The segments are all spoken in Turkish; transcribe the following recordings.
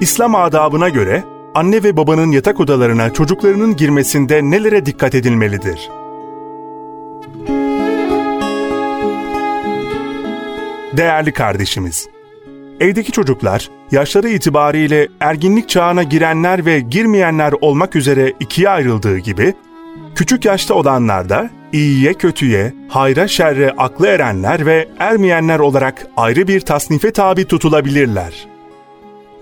İslam adabına göre anne ve babanın yatak odalarına çocuklarının girmesinde nelere dikkat edilmelidir? Değerli kardeşimiz, evdeki çocuklar yaşları itibariyle erginlik çağına girenler ve girmeyenler olmak üzere ikiye ayrıldığı gibi, küçük yaşta olanlar da iyiye kötüye, hayra şerre aklı erenler ve ermeyenler olarak ayrı bir tasnife tabi tutulabilirler.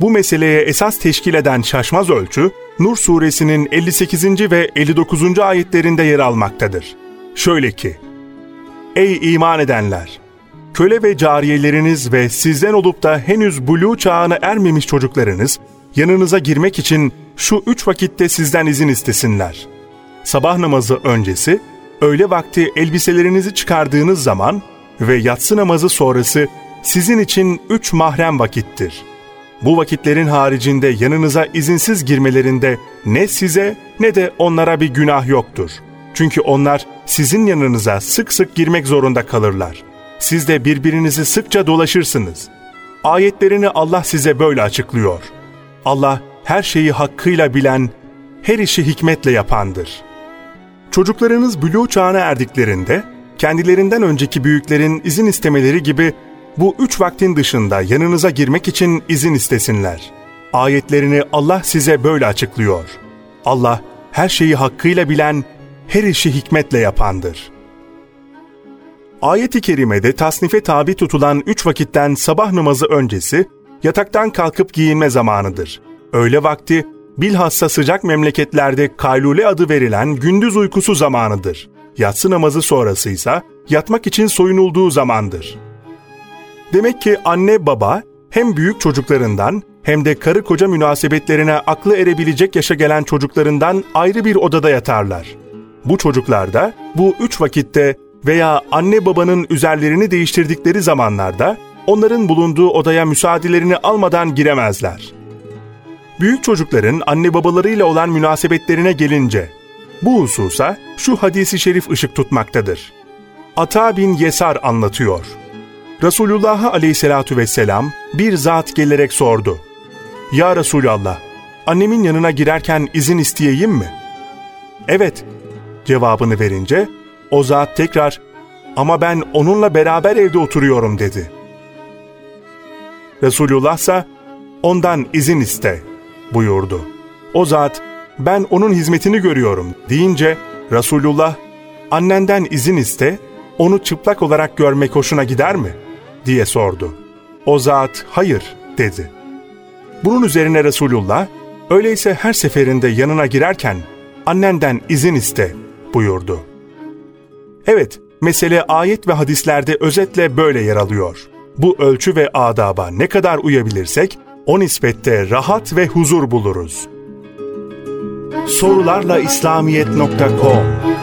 Bu meseleye esas teşkil eden şaşmaz ölçü, Nur suresinin 58. ve 59. ayetlerinde yer almaktadır. Şöyle ki, Ey iman edenler! Köle ve cariyeleriniz ve sizden olup da henüz buluğ çağına ermemiş çocuklarınız, yanınıza girmek için şu üç vakitte sizden izin istesinler. Sabah namazı öncesi, öğle vakti elbiselerinizi çıkardığınız zaman ve yatsı namazı sonrası sizin için üç mahrem vakittir. Bu vakitlerin haricinde yanınıza izinsiz girmelerinde ne size ne de onlara bir günah yoktur. Çünkü onlar sizin yanınıza sık sık girmek zorunda kalırlar. Siz de birbirinizi sıkça dolaşırsınız. Ayetlerini Allah size böyle açıklıyor. Allah her şeyi hakkıyla bilen, her işi hikmetle yapandır.'' Çocuklarınız bülû çağına erdiklerinde, kendilerinden önceki büyüklerin izin istemeleri gibi bu üç vaktin dışında yanınıza girmek için izin istesinler. Ayetlerini Allah size böyle açıklıyor. Allah her şeyi hakkıyla bilen, her işi hikmetle yapandır. Ayet-i kerimede tasnife tabi tutulan üç vakitten sabah namazı öncesi, yataktan kalkıp giyinme zamanıdır. Öğle vakti bilhassa sıcak memleketlerde kaylule adı verilen gündüz uykusu zamanıdır. Yatsı namazı sonrası ise yatmak için soyunulduğu zamandır. Demek ki anne baba hem büyük çocuklarından hem de karı koca münasebetlerine aklı erebilecek yaşa gelen çocuklarından ayrı bir odada yatarlar. Bu çocuklar da bu üç vakitte veya anne babanın üzerlerini değiştirdikleri zamanlarda onların bulunduğu odaya müsaadelerini almadan giremezler. Büyük çocukların anne babalarıyla olan münasebetlerine gelince, bu hususa şu hadisi şerif ışık tutmaktadır. Ata bin Yesar anlatıyor. Resulullah aleyhissalatu vesselam bir zat gelerek sordu. Ya Resulallah, annemin yanına girerken izin isteyeyim mi? Evet, cevabını verince o zat tekrar ama ben onunla beraber evde oturuyorum dedi. Resulullah ise ondan izin iste buyurdu. O zat ben onun hizmetini görüyorum deyince Resulullah annenden izin iste onu çıplak olarak görmek hoşuna gider mi? Diye sordu. O zat hayır dedi. Bunun üzerine Resulullah öyleyse her seferinde yanına girerken annenden izin iste buyurdu. Evet, mesele ayet ve hadislerde özetle böyle yer alıyor. Bu ölçü ve adaba ne kadar uyabilirsek o nispette rahat ve huzur buluruz. Sorularla İslamiyet.com